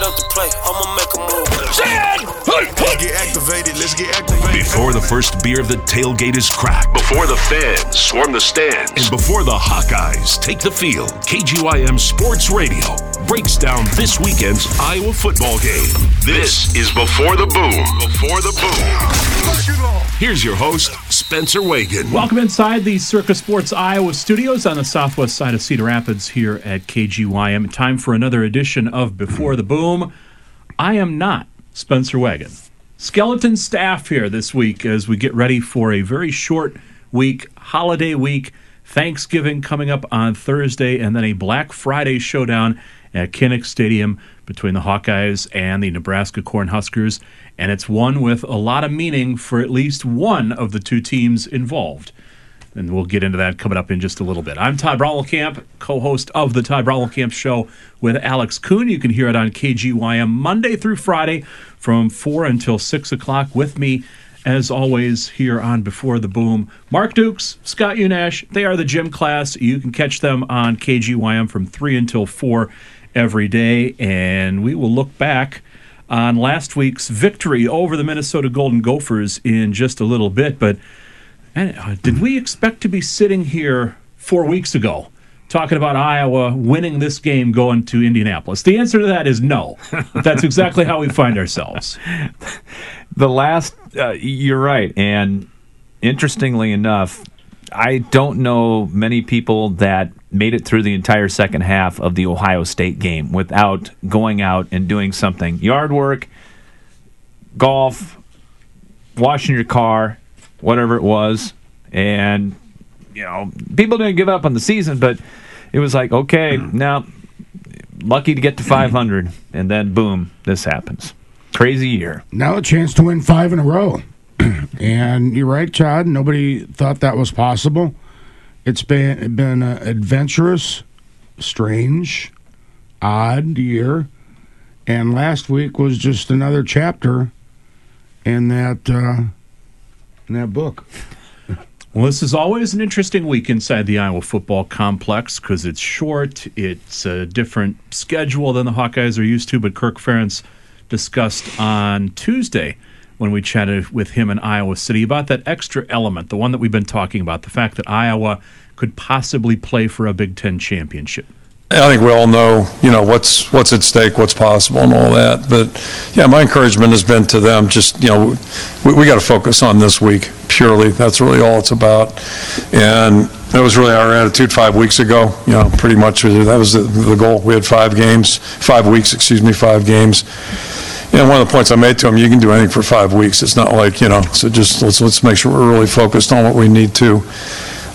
set up the play. I'ma make a move. Let's get activated. Let's get activated. Before the first beer, of the tailgate is cracked. Before the fans swarm the stands. And before the Hawkeyes take the field, KGYM Sports Radio breaks down this weekend's Iowa football game. This is Before the Boom. Before the Boom. Here's your host, Spencer Wagon. Welcome inside the Circa Sports Iowa studios on the southwest side of Cedar Rapids here at KGYM. Time for another edition of Before the Boom. I am not Spencer Wagon. Skeleton staff here this week as we get ready for a very short week, holiday week, Thanksgiving coming up on Thursday, and then a Black Friday showdown at Kinnick Stadium between the Hawkeyes and the Nebraska Cornhuskers. And it's one with a lot of meaning for at least one of the two teams involved. And we'll get into that coming up in just a little bit. I'm Todd Camp, co host of the Todd Camp Show with Alex Kuhn. You can hear it on KGYM Monday through Friday from 4 until 6 o'clock with me, as always, here on Before the Boom. Mark Dukes, Scott Unash, they are the gym class. You can catch them on KGYM from 3 until 4 every day. And we will look back on last week's victory over the Minnesota Golden Gophers in just a little bit. But uh, did we expect to be sitting here four weeks ago talking about Iowa winning this game going to Indianapolis? The answer to that is no. That's exactly how we find ourselves. The last, uh, you're right. And interestingly enough, I don't know many people that made it through the entire second half of the Ohio State game without going out and doing something. Yard work, golf, washing your car, whatever it was, and you know people didn't give up on the season, but it was like okay, hmm. now lucky to get to hmm. 500, and then boom, this happens. Crazy year. Now a chance to win five in a row, and you're right, Chad. Nobody thought that was possible. It's been been an adventurous, strange, odd year, and last week was just another chapter in that. Uh, in that book. Well, this is always an interesting week inside the Iowa football complex because it's short. It's a different schedule than the Hawkeyes are used to. But Kirk Ferentz discussed on Tuesday when we chatted with him in Iowa City about that extra element, the one that we've been talking about, the fact that Iowa could possibly play for a Big Ten championship. I think we all know, you know, what's what's at stake, what's possible, and all that. But yeah, my encouragement has been to them. Just you know, we, we got to focus on this week purely. That's really all it's about. And that was really our attitude five weeks ago. You know, pretty much that was the, the goal. We had five games, five weeks, excuse me, five games. And one of the points I made to him, you can do anything for five weeks. It's not like you know. So just let's let's make sure we're really focused on what we need to.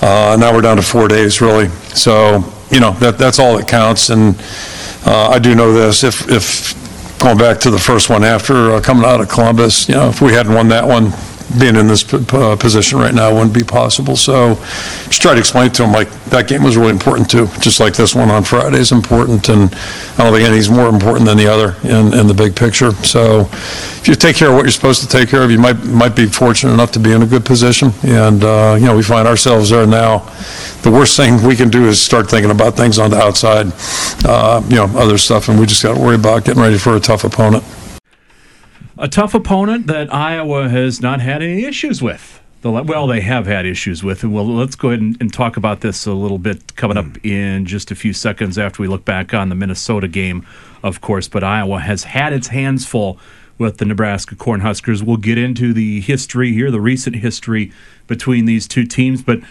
Uh, now we're down to four days, really. So you know, that, that's all that counts. And uh, I do know this, if, if, going back to the first one after uh, coming out of Columbus, you know, if we hadn't won that one, being in this uh, position right now wouldn't be possible. So just try to explain to him, like that game was really important too, just like this one on Friday is important. And I don't think anything's more important than the other in, in the big picture. So if you take care of what you're supposed to take care of, you might might be fortunate enough to be in a good position. And uh, you know we find ourselves there now. The worst thing we can do is start thinking about things on the outside, uh, you know, other stuff, and we just got to worry about getting ready for a tough opponent a tough opponent that Iowa has not had any issues with. Well, they have had issues with it. Well, let's go ahead and, and, talk about this a little bit coming up hmm. in just a few seconds after we look back on the Minnesota game, of course. But Iowa has had its hands full with the Nebraska Cornhuskers. We'll get into the history here, the recent history between these two teams. But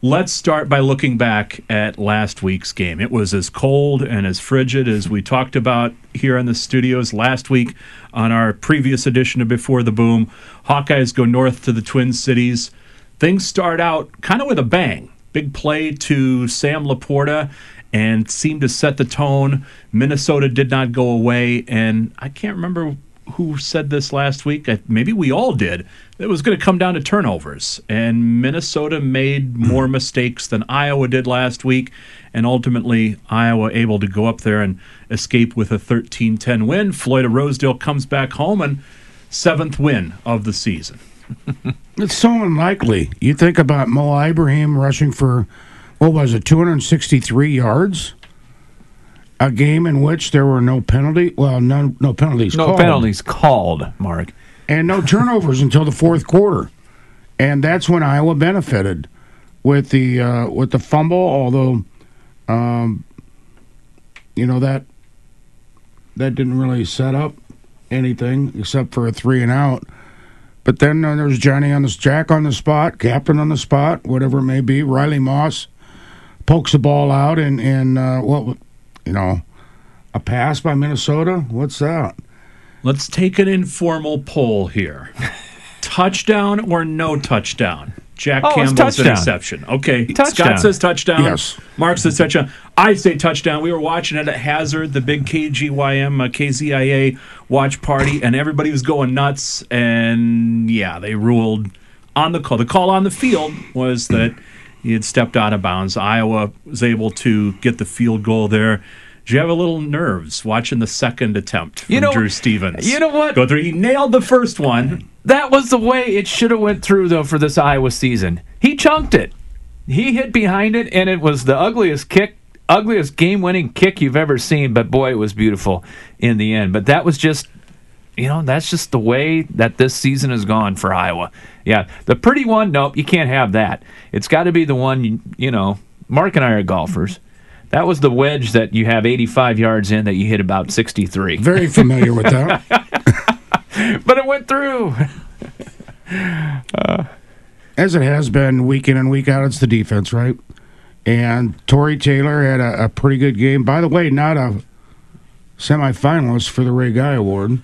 Let's start by looking back at last week's game. It was as cold and as frigid as we talked about here in the studios last week on our previous edition of Before the Boom. Hawkeyes go north to the Twin Cities. Things start out kind of with a bang. Big play to Sam LaPorta and seemed to set the tone. Minnesota did not go away, and I can't remember who said this last week. Maybe we all did. It was going to come down to turnovers, and Minnesota made more hmm. mistakes than Iowa did last week, and ultimately Iowa able to go up there and escape with a 13-10 win. Floyd of Rosedale comes back home and seventh win of the season. it's so unlikely. You think about Mo Ibrahim rushing for what was it, 263 yards, a game in which there were no penalty. Well, no no penalties. No called, penalties called, Mark. and no turnovers until the fourth quarter, and that's when Iowa benefited with the uh, with the fumble. Although, um, you know that that didn't really set up anything except for a three and out. But then uh, there's Johnny on the Jack on the spot, captain on the spot, whatever it may be. Riley Moss pokes the ball out, and and uh, what you know, a pass by Minnesota. What's that? Let's take an informal poll here. touchdown or no touchdown? Jack Oh, Campbell's touchdown. interception. Okay. Touchdown. Scott says touchdown. Yes. Mark says touchdown. I say touchdown. We were watching it at Hazard, the big KGYM, uh, KZIA watch party, and everybody was going nuts. And yeah, they ruled on the call. The call on the field was that he had stepped out of bounds. Iowa was able to get the field goal there. Do you have a little nerves watching the second attempt from You know- Drew Stevens? you know what? Go through. He nailed the first one. That was the way it should have went through though for this Iowa season. He chunked it. He hit behind it and it was the ugliest kick, ugliest game-winning kick you've ever seen, but boy it was beautiful in the end. But that was just you know, that's just the way that this season has gone for Iowa. Yeah, the pretty one, nope, you can't have that. It's got to be the one, you, you know, Mark and I are golfers. That was the wedge that you have 85 yards in that you hit about 63. Very familiar with that. But it went through. As it has been week in and week out, it's the defense, right? And Tory Taylor had a, a pretty good game. By the way, not a semifinalist for the Ray Guy Award.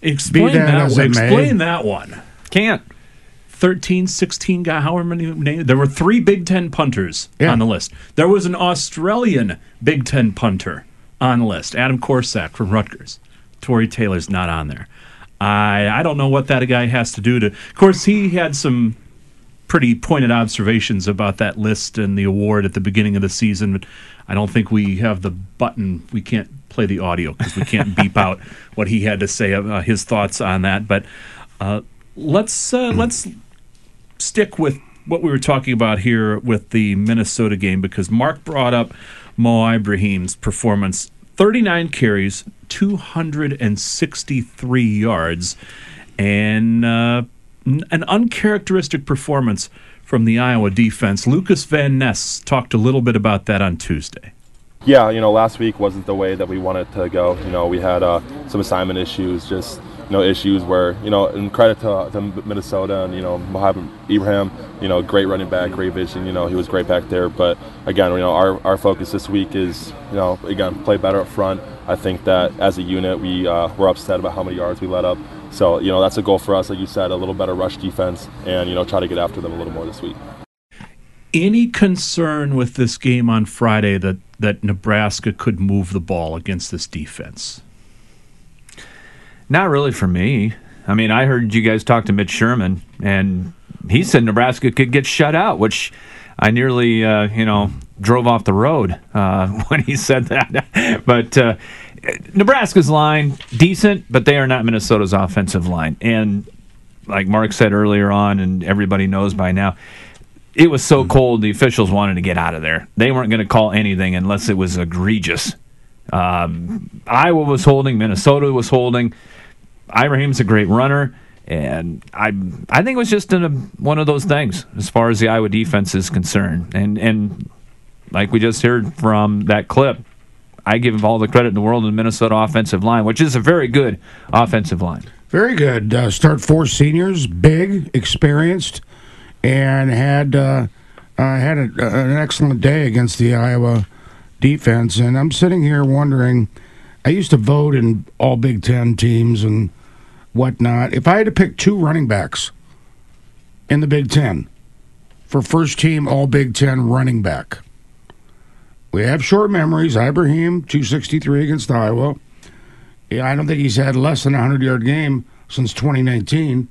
Explain that that. one. it may. Explain that one. Can't. 13, 16 guy, however many names. There were three Big Ten punters Yeah. on the list. There was an Australian Big Ten punter on the list, Adam Korsak from Rutgers. Tory Taylor's not on there. I I don't know what that guy has to do to. Of course, he had some pretty pointed observations about that list and the award at the beginning of the season. But I don't think we have the button. We can't play the audio because we can't beep out what he had to say, uh, his thoughts on that. But uh, let's uh, let's stick with what we were talking about here with the Minnesota game because Mark brought up Mo Ibrahim's performance 39 carries, 263 yards, and uh, an uncharacteristic performance from the Iowa defense. Lucas Van Ness talked a little bit about that on Tuesday. Yeah, you know, last week wasn't the way that we wanted to go. You know, we had uh, some assignment issues, just know, issues where you know, and credit to, to Minnesota and you know, Mohamed Ibrahim, you know, great running back, great vision. You know, he was great back there. But again, you know, our, our focus this week is you know, again, play better up front. I think that as a unit, we uh, were upset about how many yards we let up. So you know, that's a goal for us, like you said, a little better rush defense, and you know, try to get after them a little more this week. Any concern with this game on Friday that, that Nebraska could move the ball against this defense? Not really for me. I mean, I heard you guys talk to Mitch Sherman, and he said Nebraska could get shut out, which I nearly, uh, you know, drove off the road uh, when he said that. but uh, Nebraska's line decent, but they are not Minnesota's offensive line. And like Mark said earlier on, and everybody knows by now, it was so cold the officials wanted to get out of there. They weren't going to call anything unless it was egregious. Um, Iowa was holding, Minnesota was holding. Ibrahim's a great runner, and I I think it was just a, one of those things as far as the Iowa defense is concerned. And and like we just heard from that clip, I give all the credit in the world to the Minnesota offensive line, which is a very good offensive line. Very good. Uh, start four seniors, big, experienced, and had uh, uh, had a, an excellent day against the Iowa defense. And I'm sitting here wondering. I used to vote in all Big Ten teams and whatnot. If I had to pick two running backs in the Big Ten for first team All Big Ten running back, we have short memories. Ibrahim, 263 against Iowa. Yeah, I don't think he's had less than a 100 yard game since 2019,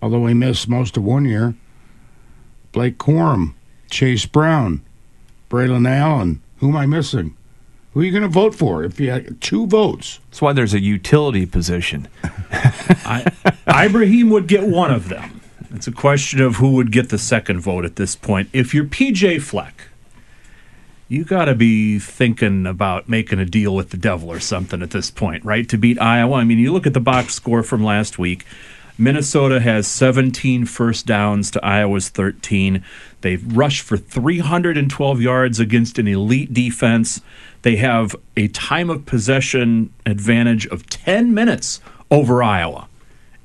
although he missed most of one year. Blake Corum, Chase Brown, Braylon Allen. Who am I missing? Who are you going to vote for if you had two votes? That's why there's a utility position. I, Ibrahim would get one of them. It's a question of who would get the second vote at this point. If you're PJ Fleck, you got to be thinking about making a deal with the devil or something at this point, right? To beat Iowa. I mean, you look at the box score from last week. Minnesota has 17 first downs to Iowa's 13. They've rushed for 312 yards against an elite defense. They have a time of possession advantage of 10 minutes over Iowa,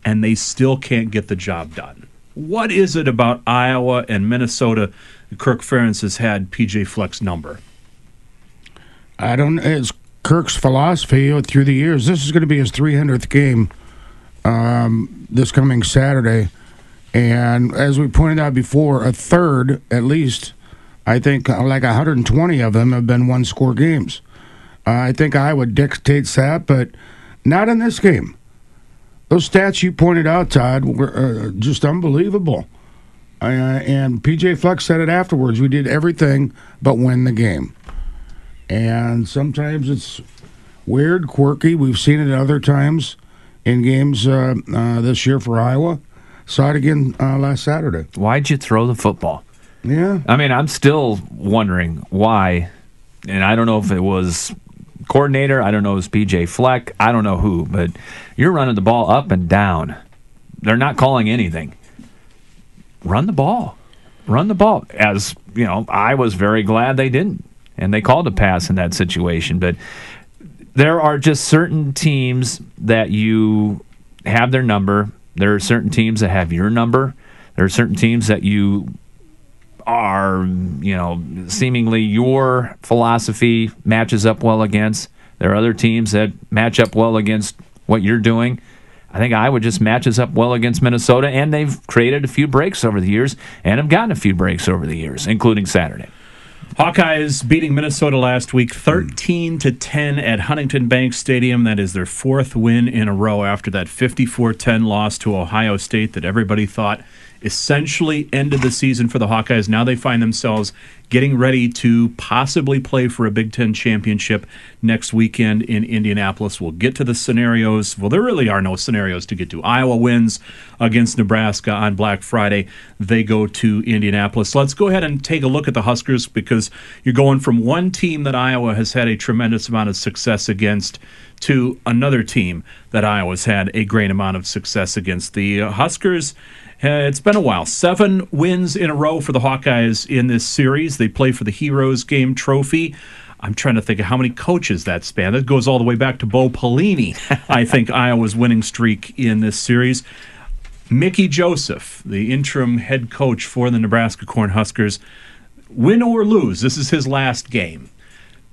and they still can't get the job done. What is it about Iowa and Minnesota? Kirk Ferentz has had PJ Fleck's number. I don't. It's Kirk's philosophy through the years. This is going to be his 300th game um, this coming Saturday, and as we pointed out before, a third at least. I think uh, like 120 of them have been one-score games. Uh, I think Iowa dictates that, but not in this game. Those stats you pointed out, Todd, were uh, just unbelievable. Uh, and PJ Fleck said it afterwards. We did everything but win the game. And sometimes it's weird, quirky. We've seen it other times in games uh, uh, this year for Iowa. Saw it again uh, last Saturday. Why'd you throw the football? Yeah. I mean, I'm still wondering why, and I don't know if it was coordinator. I don't know if it was PJ Fleck. I don't know who, but you're running the ball up and down. They're not calling anything. Run the ball. Run the ball. As, you know, I was very glad they didn't. And they called a pass in that situation. But there are just certain teams that you have their number. There are certain teams that have your number. There are certain teams that you are, you know, seemingly your philosophy matches up well against. There are other teams that match up well against what you're doing. I think Iowa just matches up well against Minnesota, and they've created a few breaks over the years and have gotten a few breaks over the years, including Saturday. Hawkeyes beating Minnesota last week 13 to 10 at Huntington Bank Stadium. That is their fourth win in a row after that 54-10 loss to Ohio State that everybody thought essentially ended the season for the Hawkeyes. Now they find themselves getting ready to possibly play for a Big Ten championship next weekend in Indianapolis. We'll get to the scenarios. Well, there really are no scenarios to get to. Iowa wins against Nebraska on Black Friday. They go to Indianapolis. Let's go ahead and take a look at the Huskers because you're going from one team that Iowa has had a tremendous amount of success against to another team that Iowa's had a great amount of success against. The uh, Huskers uh, it's been a while. Seven wins in a row for the Hawkeyes in this series. They play for the Heroes Game Trophy. I'm trying to think of how many coaches that span. That goes all the way back to Bo Pelini. I think Iowa's winning streak in this series. Mickey Joseph, the interim head coach for the Nebraska Cornhuskers, win or lose, this is his last game.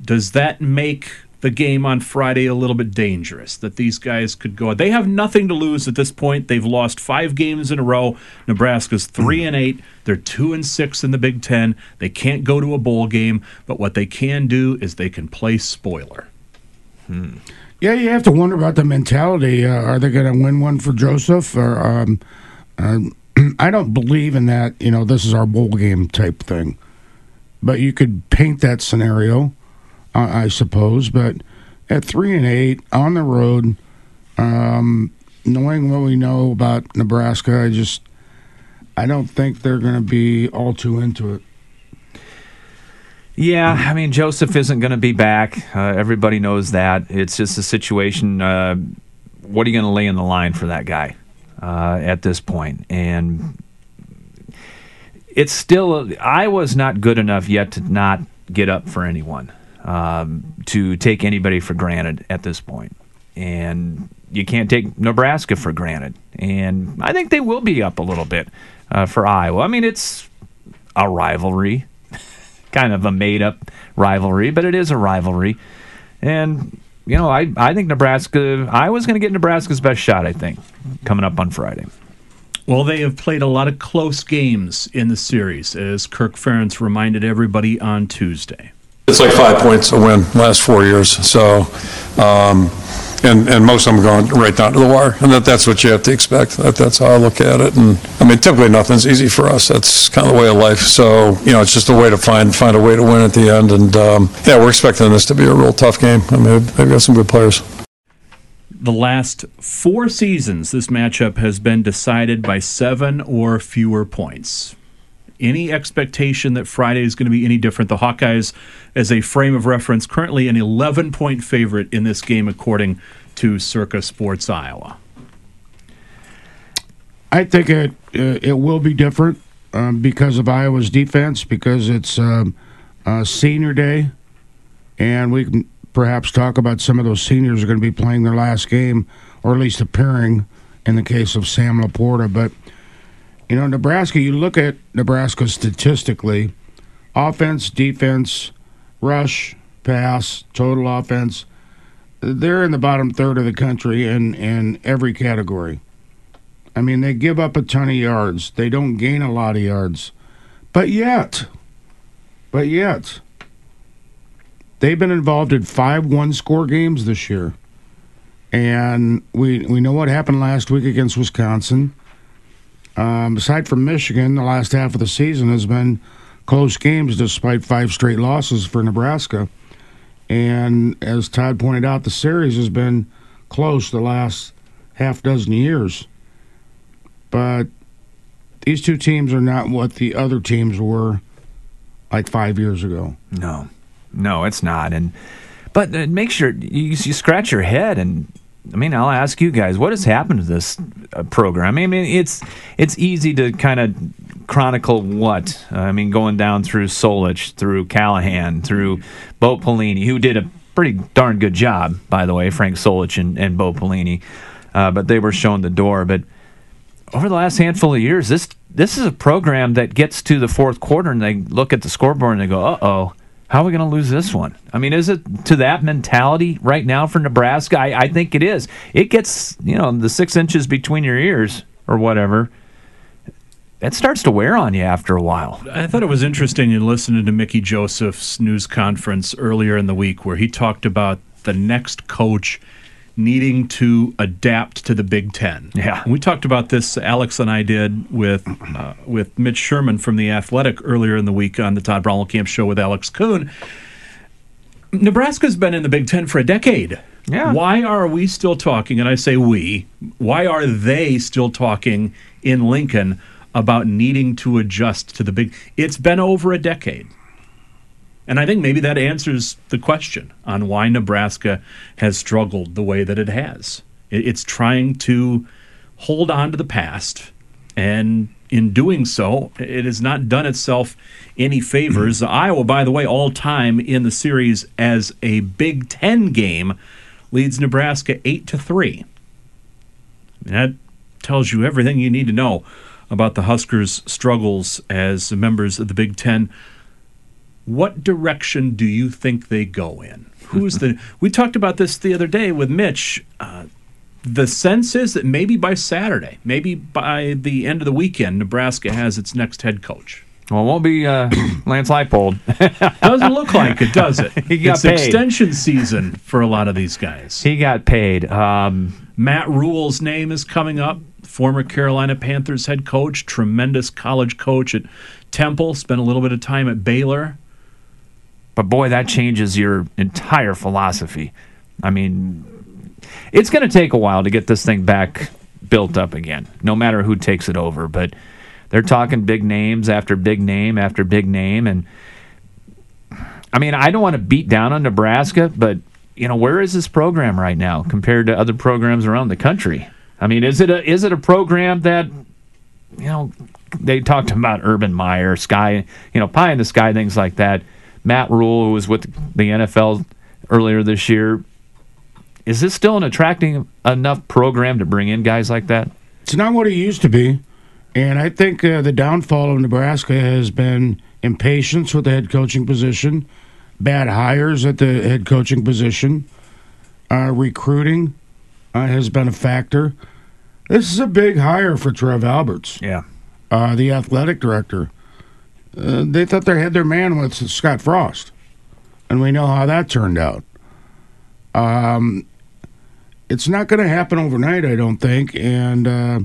Does that make the game on Friday a little bit dangerous that these guys could go. They have nothing to lose at this point. They've lost five games in a row. Nebraska's three and eight. They're two and six in the Big Ten. They can't go to a bowl game, but what they can do is they can play spoiler. Hmm. Yeah, you have to wonder about the mentality. Uh, are they going to win one for Joseph? Or um, uh, I don't believe in that. You know, this is our bowl game type thing. But you could paint that scenario. I suppose. But at three and eight on the road, um, knowing what we know about Nebraska, I just I don't think they're going to be all too into it. Yeah, I mean Joseph isn't going to be back. Uh, everybody knows that. It's just a situation. Uh, what are you going to lay in the line for that guy uh, at this point? And it's still I was not good enough yet to not get up for anyone um, to take anybody for granted at this point. And you can't take Nebraska for granted. And I think they will be up a little bit uh, for Iowa. I mean, it's a rivalry, kind of a made up rivalry, but it is a rivalry. And, you know, I, I think Nebraska, Iowa's going to get Nebraska's best shot, I think, coming up on Friday. Well, they have played a lot of close games in the series, as Kirk Ferentz reminded everybody on Tuesday. It's like five points a win last four years. So, um, and and most of them going right down to the wire, and that that's what you have to expect. That that's how I look at it. And I mean, typically nothing's easy for us. That's kind of the way of life. So you know, it's just a way to find find a way to win at the end. And um, yeah, we're expecting this to be a real tough game. I mean, they've got some good players. The last four seasons, this matchup has been decided by seven or fewer points. Any expectation that Friday is going to be any different. The Hawkeyes, as a frame of reference, currently an 11 point favorite in this game, according to Circa Sports Iowa. I think it uh, it will be different um, because of Iowa's defense, because it's um, uh, senior day, and we can perhaps talk about some of those seniors are going to be playing their last game, or at least appearing in the case of Sam LaPorta. But you know, Nebraska. You look at Nebraska statistically, offense, defense, rush, pass, total offense. They're in the bottom third of the country in in every category. I mean, they give up a ton of yards. They don't gain a lot of yards. But yet, but yet, they've been involved in five one score games this year. And we we know what happened last week against Wisconsin. Um, aside from Michigan, the last half of the season has been close games despite five straight losses for Nebraska. And as Todd pointed out, the series has been close the last half dozen years but these two teams are not what the other teams were like five years ago. No, no, it's not. And but it makes your you, you scratch your head and. I mean, I'll ask you guys, what has happened to this uh, program? I mean, it's it's easy to kind of chronicle what I mean, going down through Solich, through Callahan, through Bo Pelini, who did a pretty darn good job, by the way, Frank Solich and, and Bo Pelini, uh, but they were shown the door. But over the last handful of years, this this is a program that gets to the fourth quarter and they look at the scoreboard and they go, "Uh oh, how are we going to lose this one?" I mean, is it to that mentality right now for Nebraska? I, I think it is. It gets you know the six inches between your ears or whatever. That starts to wear on you after a while. I thought it was interesting in listening to Mickey Joseph's news conference earlier in the week where he talked about the next coach needing to adapt to the Big Ten. Yeah, and we talked about this. Alex and I did with uh, with Mitch Sherman from the Athletic earlier in the week on the Todd Camp show with Alex Kuhn. Nebraska's been in the Big Ten for a decade. Yeah. Why are we still talking? And I say we. Why are they still talking in Lincoln about needing to adjust to the big? It's been over a decade. And I think maybe that answers the question on why Nebraska has struggled the way that it has. It's trying to hold on to the past, and in doing so, it has not done itself any favors. Mm-hmm. Iowa, by the way, all time in the series as a Big Ten game, leads Nebraska eight to three. That tells you everything you need to know about the Huskers' struggles as members of the Big Ten what direction do you think they go in? Who's the? we talked about this the other day with Mitch. Uh, the sense is that maybe by Saturday, maybe by the end of the weekend, Nebraska has its next head coach. Well, it won't be uh, Lance Leipold. Doesn't look like it, does it? he got it's paid. extension season for a lot of these guys. He got paid. Um, Matt Rhule's name is coming up. Former Carolina Panthers head coach, tremendous college coach at Temple, spent a little bit of time at Baylor. But boy, that changes your entire philosophy. I mean, it's going to take a while to get this thing back built up again, no matter who takes it over. But they're talking big names after big name after big name. And I mean, I don't want to beat down on Nebraska, but, you know, where is this program right now compared to other programs around the country? I mean, is it a, is it a program that, you know, they talked about Urban Meyer, Sky, you know, pie in the sky, things like that Matt Rhule, who was with the NFL earlier this year. Is this still an attracting enough program to bring in guys like that? It's not what it used to be. And I think uh, the downfall of Nebraska has been impatience with the head coaching position, bad hires at the head coaching position, uh, recruiting uh, has been a factor. This is a big hire for Trev Alberts. Yeah. Uh, the athletic director. Uh, they thought they had their man with Scott Frost, and we know how that turned out. Um, it's not going to happen overnight, I don't think, and uh,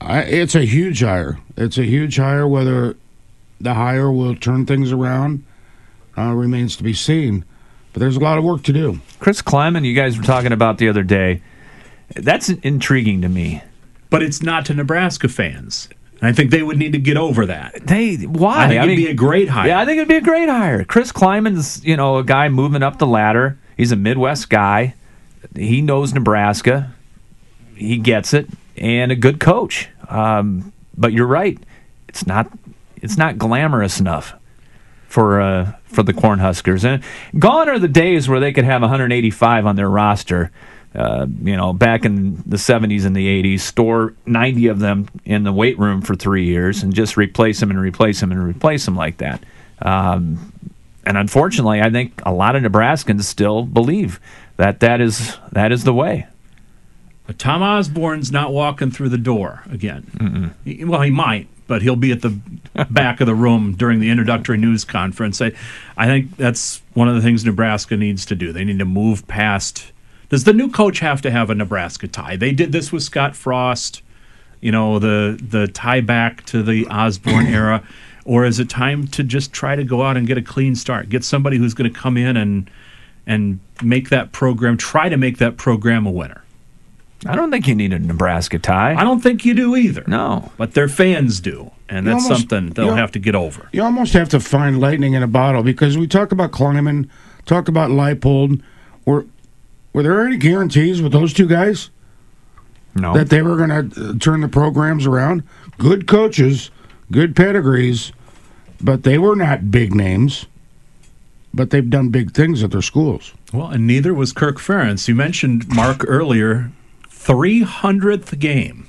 I, it's a huge hire. It's a huge hire. Whether the hire will turn things around uh, remains to be seen. But there's a lot of work to do. Chris Klieman, you guys were talking about the other day. That's intriguing to me. But it's not to Nebraska fans. I think they would need to get over that. They why? I think it'd be a great hire. Yeah, I think it'd be a great hire. Chris Klieman's, you know, a guy moving up the ladder. He's a Midwest guy. He knows Nebraska. He gets it, and a good coach. Um, but you're right. It's not. It's not glamorous enough for uh, for the Cornhuskers. And gone are the days where they could have 185 on their roster. Uh, you know, back in the 70s and the 80s, store 90 of them in the weight room for three years and just replace them and replace them and replace them like that. Um, and unfortunately, I think a lot of Nebraskans still believe that that is that is the way. But Tom Osborne's not walking through the door again. He- well, he might, but he'll be at the back of the room during the introductory news conference. I, I think that's one of the things Nebraska needs to do. They need to move past. Does the new coach have to have a Nebraska tie? They did this with Scott Frost. You know the the tie back to the Osborne era, or is it time to just try to go out and get a clean start? Get somebody who's going to come in and and make that program try to make that program a winner. I don't think you need a Nebraska tie. I don't think you do either. No. But their fans do. And You that's almost- something they'll have to get over. You almost have to find lightning in a bottle because we talk about Klieman, talk about Leipold. Were were there any guarantees with those two guys No. that they were going to uh, turn the programs around? Good coaches, good pedigrees, but they were not big names. But they've done big things at their schools. Well, and neither was Kirk Ferentz. You mentioned Mark earlier, 300th game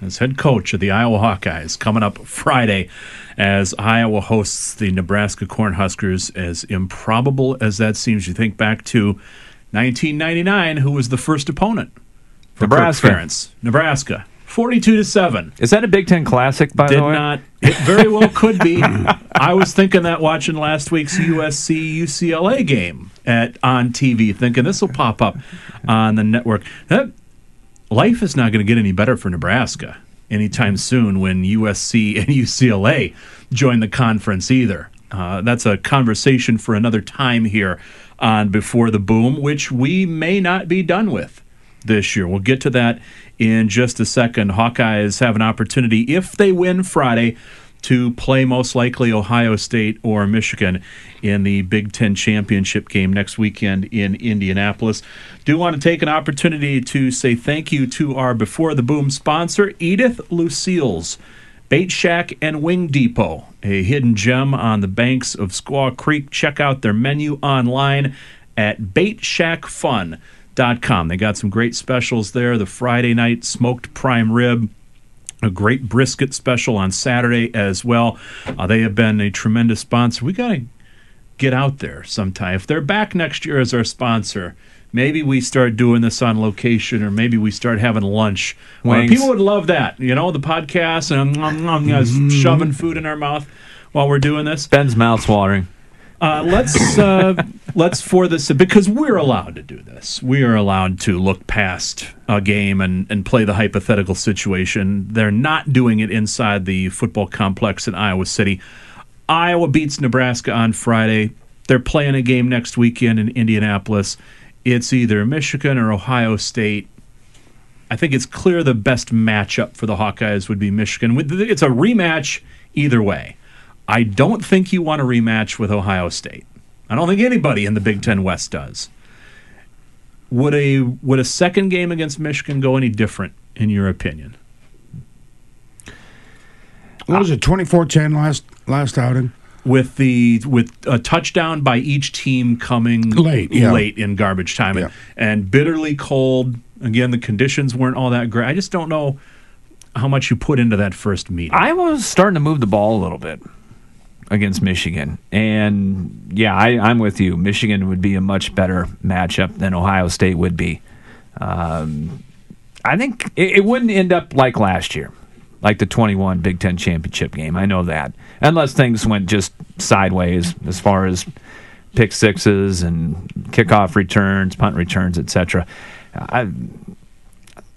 as head coach of the Iowa Hawkeyes coming up Friday as Iowa hosts the Nebraska Cornhuskers. As improbable as that seems, you think back to 1999, who was the first opponent for Nebraska. Kirk Ferentz? Nebraska. 42 to 7. Is that a Big Ten Classic, by Did the way? not. It very well could be. I was thinking that watching last week's USC UCLA game at on TV, thinking this will pop up on the network. That, life is not going to get any better for Nebraska anytime soon when USC and UCLA join the conference either. Uh, that's a conversation for another time here on Before the Boom, which we may not be done with this year. We'll get to that in just a second. Hawkeyes have an opportunity, if they win Friday, to play most likely Ohio State or Michigan in the Big Ten championship game next weekend in Indianapolis. Do want to take an opportunity to say thank you to our Before the Boom sponsor, Edith Lucille's. Bait Shack and Wing Depot, a hidden gem on the banks of Squaw Creek. Check out their menu online at baitshackfun.com. They got some great specials there. The Friday night smoked prime rib, a great brisket special on Saturday as well. Uh, they have been a tremendous sponsor. We got to get out there sometime. If they're back next year as our sponsor, maybe we start doing this on location or maybe we start having lunch. Uh, Wings. people would love that. You know, the podcast and um, um, um, you know, shoving food in our mouth while we're doing this. Ben's mouth's watering. Uh, let's uh, let's for this because we're allowed to do this. We are allowed to look past a game and, and play the hypothetical situation. They're not doing it inside the football complex in Iowa City. Iowa beats Nebraska on Friday. They're playing a game next weekend in Indianapolis. It's either Michigan or Ohio State. I think it's clear the best matchup for the Hawkeyes would be Michigan. It's a rematch either way. I don't think you want a rematch with Ohio State. I don't think anybody in the Big Ten West does. Would a would a second game against Michigan go any different in your opinion? What was it, 24-10 last last outing? With the with a touchdown by each team coming Late, yeah. late in garbage time and, Yeah. and bitterly cold. Again, the conditions weren't all that great. I just don't know how much you put into that first meeting. I was starting to move the ball a little bit against Michigan. And yeah, I, I'm with you. Michigan would be a much better matchup than Ohio State would be. Um, I think it, it wouldn't end up like last year, like the 21 Big Ten championship game. I know that. Unless things went just sideways as far as pick sixes and kickoff returns, punt returns, etc. I,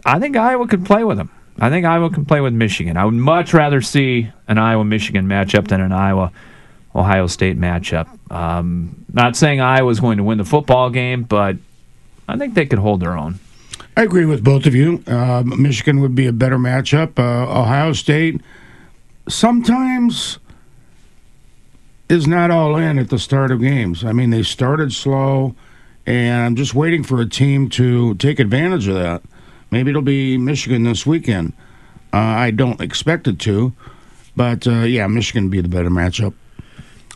I think Iowa could play with them. I think Iowa can play with Michigan. I would much rather see an Iowa Michigan matchup than an Iowa Ohio State matchup. Um, not saying Iowa's going to win the football game, but I think they could hold their own. I agree with both of you. Uh, Michigan would be a better matchup. Uh, Ohio State sometimes is not all in at the start of games. I mean, they started slow, and I'm just waiting for a team to take advantage of that. Maybe it'll be Michigan this weekend. Uh, I don't expect it to, but uh, yeah, Michigan would be the better matchup.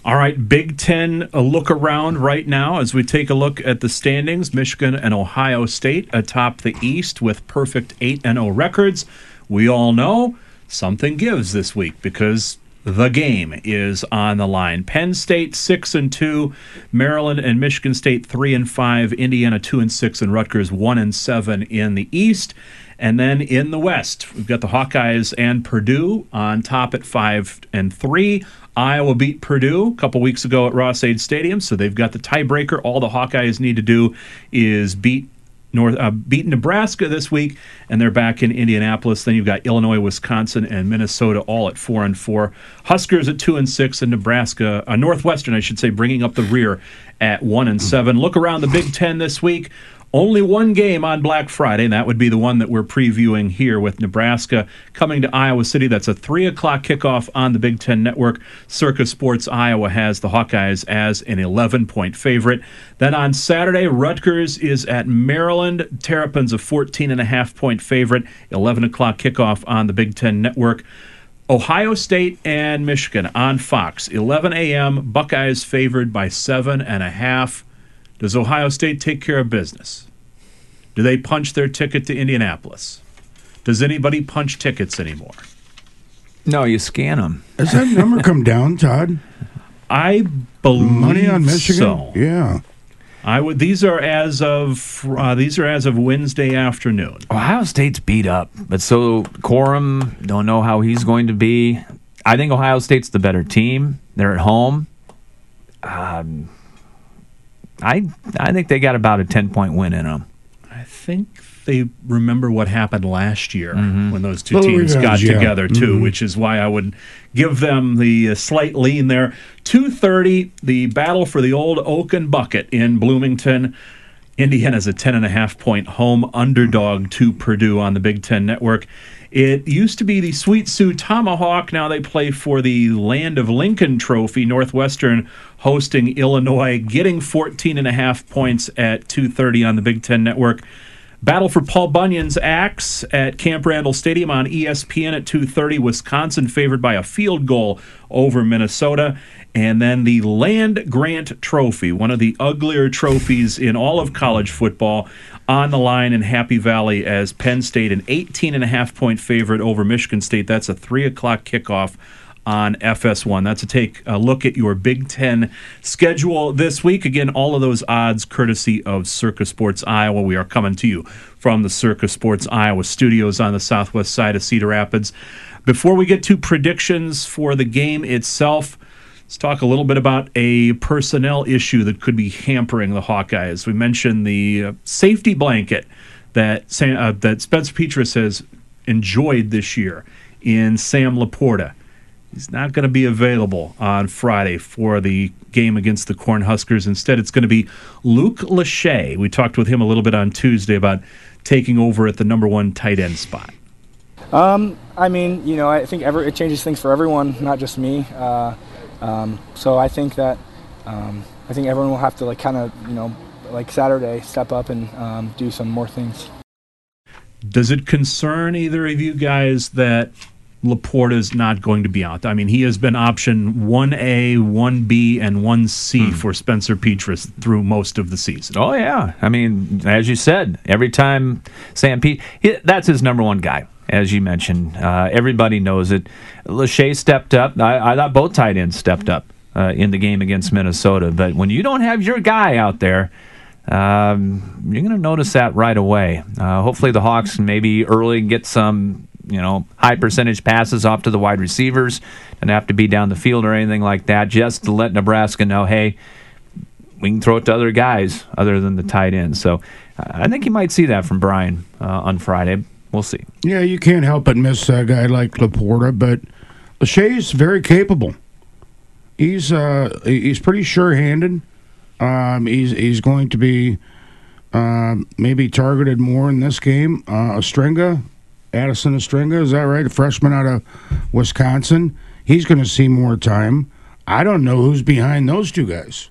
All right, Big Ten, a look around right now as we take a look at the standings. Michigan and Ohio State atop the East with perfect 8 0 records. We all know something gives this week because the game is on the line. Penn State six and two, Maryland and Michigan State three and five, Indiana two and six, and Rutgers one and seven in the East. And then in the West, we've got the Hawkeyes and Purdue on top at five and three. Iowa beat Purdue a couple weeks ago at Ross-Ade Stadium, so they've got the tiebreaker. All the Hawkeyes need to do is beat North uh, beat Nebraska this week, and they're back in Indianapolis. Then you've got Illinois, Wisconsin, and Minnesota all at four and four. Huskers at two and six, and Nebraska, uh, Northwestern, I should say, bringing up the rear at one and seven. Look around the Big Ten this week. Only one game on Black Friday, and that would be the one that we're previewing here with Nebraska coming to Iowa City. That's a 3 o'clock kickoff on the Big Ten Network. Circa Sports Iowa has the Hawkeyes as an 11 point favorite. Then on Saturday, Rutgers is at Maryland. Terrapins a 14 and a half point favorite. 11 o'clock kickoff on the Big Ten Network. Ohio State and Michigan on Fox, 11 a.m. Buckeyes favored by seven and a half. Does Ohio State take care of business? Do they punch their ticket to Indianapolis? Does anybody punch tickets anymore? No, you scan them. Has that number come down, Todd? I believe Money on Michigan? so. Yeah. I would. These are as of uh, these are as of Wednesday afternoon. Ohio State's beat up, but so Corum don't know how he's going to be. I think Ohio State's the better team. They're at home. Um, I I think they got about a ten point win in them. I think they remember what happened last year Mm-hmm. when those two Little teams got revenge, yeah. together too, which is why I would give them the uh, slight lean there. Two thirty, the battle for the old Oaken bucket in Bloomington. Indiana's a ten and a half point home underdog to Purdue on the Big Ten Network. It used to be the Sweet Sioux Tomahawk. Now they play for the Land of Lincoln Trophy. Northwestern hosting Illinois, getting 14 and a half points at 2:30 on the Big Ten Network. Battle for Paul Bunyan's axe at Camp Randall Stadium on ESPN at 2:30. Wisconsin favored by a field goal over Minnesota, and then the Land Grant Trophy, one of the uglier trophies in all of college football, on the line in Happy Valley as Penn State an 18 and a half point favorite over Michigan State. That's a three o'clock kickoff on FS1. That's a take a look at your Big Ten schedule this week. Again, all of those odds courtesy of Circa Sports Iowa. We are coming to you from the Circa Sports Iowa studios on the southwest side of Cedar Rapids. Before we get to predictions for the game itself, Let's talk a little bit about a personnel issue that could be hampering the Hawkeyes. We mentioned the uh, safety blanket that uh, that Spencer Petras has enjoyed this year in Sam LaPorta. He's not going to be available on Friday for the game against the Cornhuskers. Instead, it's going to be Luke Lachey. We talked with him a little bit on Tuesday about taking over at the number one tight end spot. Um, I mean, you know, I think ever, it changes things for everyone, not just me. Uh, um, so I think that um, I think everyone will have to like kind of, you know, like Saturday, step up and um, do some more things. Does it concern either of you guys that LaPorta is not going to be out? I mean, he has been option 1A, 1B, and 1C for Spencer Petras through most of the season. Oh yeah, I mean, as you said, every time Sam Pete, that's his number one guy. As you mentioned, uh, everybody knows it. Lachey stepped up. I, I thought both tight ends stepped up uh, in the game against Minnesota. But when you don't have your guy out there, um, you're going to notice that right away. Uh, hopefully, the Hawks maybe early get some, you know, high percentage passes off to the wide receivers, and have to be down the field or anything like that, just to let Nebraska know, hey, we can throw it to other guys other than the tight end. So uh, I think you might see that from Brian uh, on Friday. We'll see. Yeah, you can't help but miss a guy like LaPorta, but Lachey's very capable. He's uh he's pretty sure-handed. Um, he's he's going to be um, maybe targeted more in this game. Uh, Ostrenga Addison Ostrenga, is that right? A freshman out of Wisconsin. He's going to see more time. I don't know who's behind those two guys.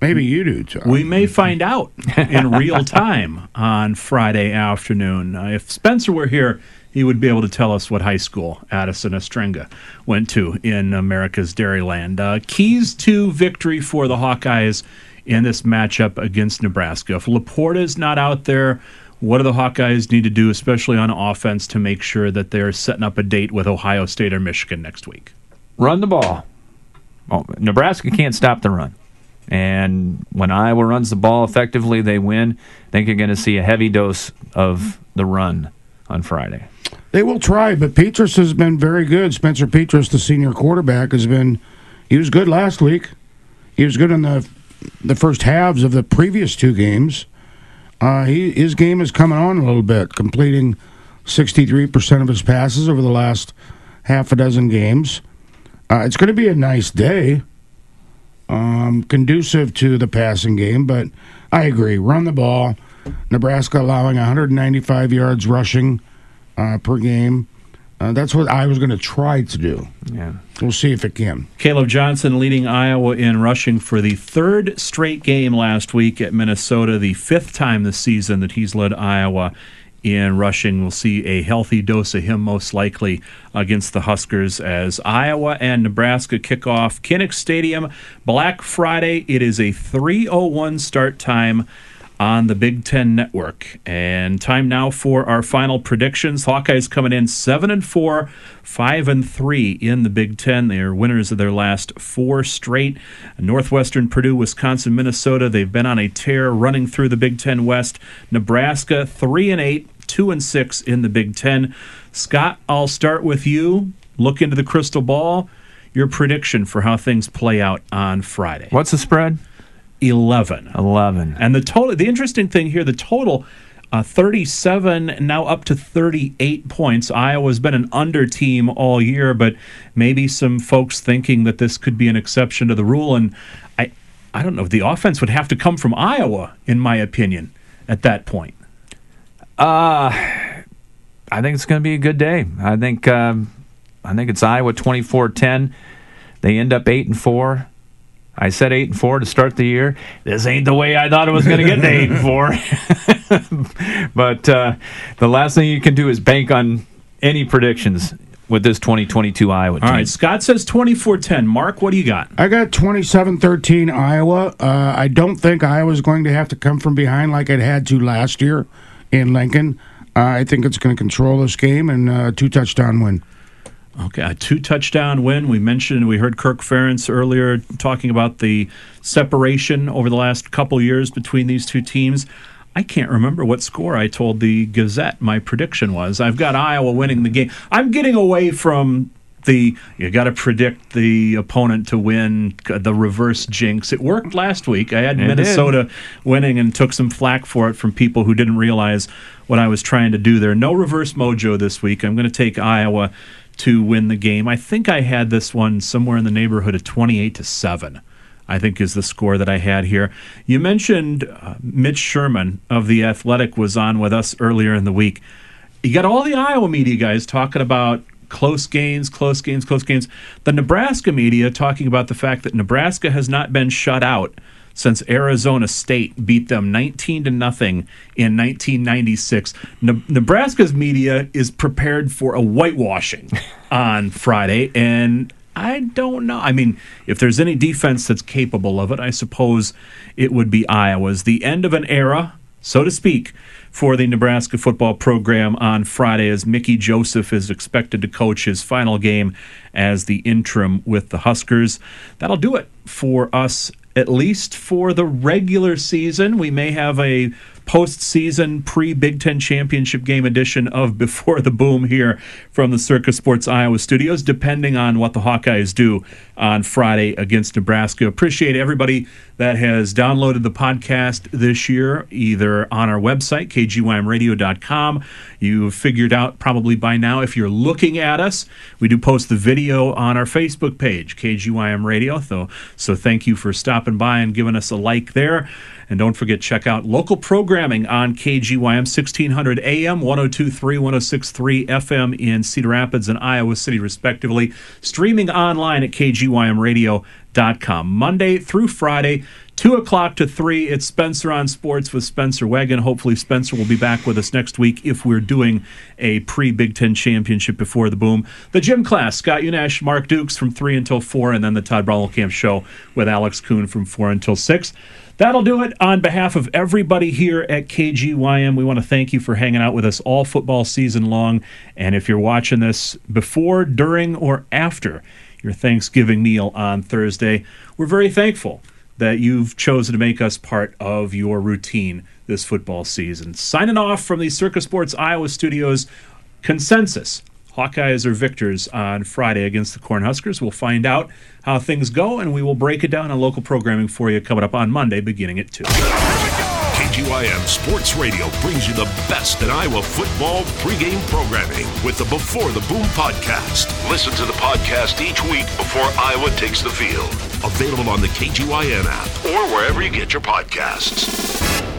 Maybe you do, Tom. We may find out in real time on Friday afternoon. Uh, if Spencer were here, he would be able to tell us what high school Addison Ostrenga went to in America's Dairyland. Uh, keys to victory for the Hawkeyes in this matchup against Nebraska. If LaPorta is not out there, what do the Hawkeyes need to do, especially on offense, to make sure that they're setting up a date with Ohio State or Michigan next week? Run the ball. Oh, Nebraska can't stop the run. And when Iowa runs the ball effectively, they win. I think you're going to see a heavy dose of the run on Friday. They will try, but Petras has been very good. Spencer Petras, the senior quarterback, has been. He was good last week. He was good in the the first halves of the previous two games. Uh, he his game is coming on a little bit, completing sixty three percent of his passes over the last half a dozen games. Uh, it's going to be a nice day, um, conducive to the passing game. But I agree, run the ball. Nebraska allowing 195 yards rushing uh, per game. Uh, that's what I was going to try to do. Yeah. We'll see if it can. Kaleb Johnson leading Iowa in rushing for the third straight game last week at Minnesota, the fifth time this season that he's led Iowa in rushing. We'll see a healthy dose of him most likely against the Huskers as Iowa and Nebraska kick off Kinnick Stadium Black Friday. It is a 3:01 start time on the Big Ten Network. And time now for our final predictions. Hawkeyes coming in seven and four, five and three in the Big Ten. They are winners of their last four straight. Northwestern, Purdue, Wisconsin, Minnesota. They've been on a tear running through the Big Ten West. Nebraska three and eight, two and six in the Big Ten. Scott, I'll start with you. Look into the crystal ball. Your prediction for how things play out on Friday. What's the spread? 11. 11. And the total, the interesting thing here, the total, uh, 37, now up to 38 points. Iowa's been an under team all year, but maybe some folks thinking that this could be an exception to the rule. And I, I don't know, the offense would have to come from Iowa, in my opinion, at that point. Uh, I think it's going to be a good day. I think um, I think it's Iowa 24-10. They end up 8 and 4. I said 8 and 4 to start the year. This ain't the way I thought it was going to get to 8 and 4. but uh, the last thing you can do is bank on any predictions with this 2022 Iowa team. All right, Scott says 24-10. Mark, what do you got? I got 27-13 Iowa. Uh, I don't think Iowa's going to have to come from behind like it had to last year in Lincoln. Uh, I think it's going to control this game and uh, two touchdown win. Okay, a two touchdown win. We mentioned, we heard Kirk Ferentz earlier talking about the separation over the last couple years between these two teams. I can't remember what score I told the Gazette my prediction was. I've got Iowa winning the game. I'm getting away from the you got to predict the opponent to win the reverse jinx. It worked last week. I had It Minnesota did. winning and took some flack for it from people who didn't realize what I was trying to do there. No reverse mojo this week. I'm going to take Iowa to win the game. I think I had this one somewhere in the neighborhood of 28 to 7. I think is the score that I had here. You mentioned uh, Mitch Sherman of the Athletic was on with us earlier in the week. You got all the Iowa media guys talking about close games, close games, close games. The Nebraska media talking about the fact that Nebraska has not been shut out since Arizona State beat them 19 to nothing in 1996. Ne- Nebraska's media is prepared for a whitewashing on Friday and I don't know. I mean, if there's any defense that's capable of it, I suppose it would be Iowa's. The end of an era, so to speak, for the Nebraska football program on Friday as Mickey Joseph is expected to coach his final game as the interim with the Huskers. That'll do it for us, at least for the regular season. We may have a postseason pre Big Ten championship game edition of Before the Boom here from the Circa Sports Iowa studios, depending on what the Hawkeyes do on Friday against Nebraska. Appreciate everybody that has downloaded the podcast this year, either on our website, kgymradio.com. You've figured out probably by now if you're looking at us, we do post the video on our Facebook page, KGYM Radio. So, so thank you for stopping by and giving us a like there. And don't forget, check out local programming on KGYM 1600 AM, 1023, 1063 FM in Cedar Rapids and Iowa City, respectively. Streaming online at kgymradio.com. Monday through Friday, 2 o'clock to 3, it's Spencer on Sports with Spencer Wagon. Hopefully, Spencer will be back with us next week if we're doing a pre Big Ten championship before the boom. The gym class, Scott Unash, Mark Dukes from 3 until 4, and then the Todd Camp show with Alex Kuhn from 4 until 6. That'll do it on behalf of everybody here at KGYM. We want to thank you for hanging out with us all football season long. And if you're watching this before, during, or after your Thanksgiving meal on Thursday, we're very thankful that you've chosen to make us part of your routine this football season. Signing off from the Circa Sports Iowa studios, consensus. Hawkeyes are victors on Friday against the Cornhuskers. We'll find out how things go, and we will break it down on local programming for you coming up on Monday, beginning at 2. KGYM Sports Radio brings you the best in Iowa football pregame programming with the Before the Boom podcast. Listen to the podcast each week before Iowa takes the field. Available on the KGYM app or wherever you get your podcasts.